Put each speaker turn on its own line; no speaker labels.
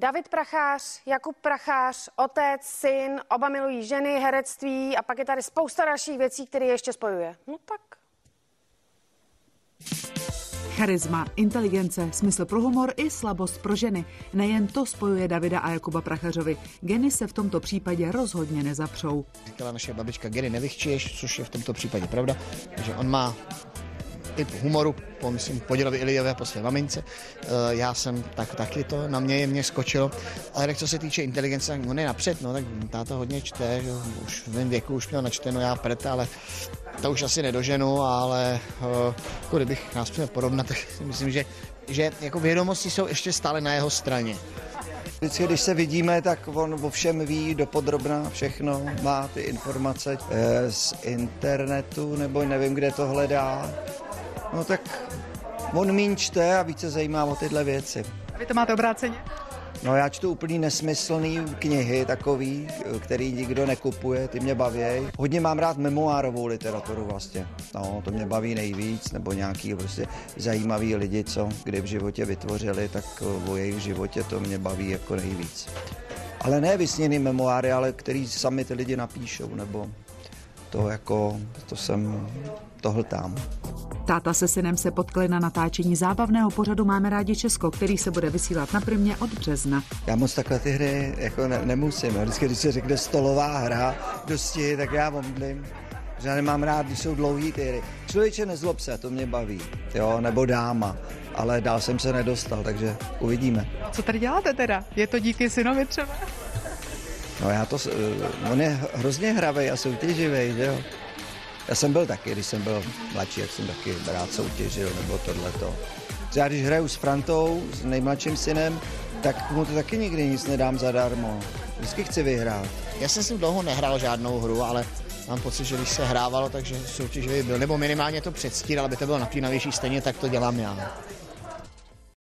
David Prachář, Jakub Prachář, otec, syn, oba milují ženy, herectví a pak je tady spousta dalších věcí, které je ještě spojuje. No tak.
Charisma, inteligence, smysl pro humor i slabost pro ženy. Nejen to spojuje Davida a Jakuba Prachařovi. Geny se v tomto případě rozhodně nezapřou.
Říkala naše babička, Gary nevychčiješ, což je v tomto případě pravda, že on má typ humoru, po, myslím, Podělovi Ilijové po své mamince. Eh, Já jsem tak, taky to, na mě mě skočilo. Ale tak co se týče inteligence, on je napřed, no, tak táta hodně čte, že už v mém věku už měl načteno já pret, ale to už asi nedoženu, ale eh, jako kdybych nás měl porovnat, tak si myslím, že, že jako vědomosti jsou ještě stále na jeho straně.
Vždycky, když se vidíme, tak on o všem ví dopodrobná všechno, má ty informace eh, z internetu, nebo nevím, kde to hledá. No tak on míň čte a více zajímá o tyhle věci.
A vy to máte obráceně?
No já čtu úplný nesmyslný knihy takový, který nikdo nekupuje, ty mě baví. Hodně mám rád memoárovou literaturu vlastně. No, to mě baví nejvíc, nebo nějaký prostě zajímavý lidi, co kdy v životě vytvořili, tak o jejich životě to mě baví jako nejvíc. Ale ne vysněný memoáry, ale který sami ty lidi napíšou, nebo to jako, to jsem, to hltám.
Táta se synem se potkali na natáčení zábavného pořadu Máme rádi Česko, který se bude vysílat na primě od března.
Já moc takhle ty hry jako ne, nemusím. Jo. Vždycky, když se řekne stolová hra dosti, tak já omdlím. Že já nemám rád, když jsou dlouhý ty hry. Člověče nezlob se, to mě baví. Jo, nebo dáma. Ale dál jsem se nedostal, takže uvidíme.
Co tady děláte teda? Je to díky synovi třeba?
No já to, eh, on je hrozně hravej a soutěživý, že jo. Já jsem byl taky, když jsem byl mladší, jak jsem taky rád soutěžil, nebo tohleto. Já když hraju s Frantou, s nejmladším synem, tak mu to taky nikdy nic nedám zadarmo. Vždycky chci vyhrát.
Já jsem s ním dlouho nehrál žádnou hru, ale mám pocit, že když se hrávalo, takže soutěživý byl, nebo minimálně to předstíral, aby to bylo napínavější, stejně tak to dělám já.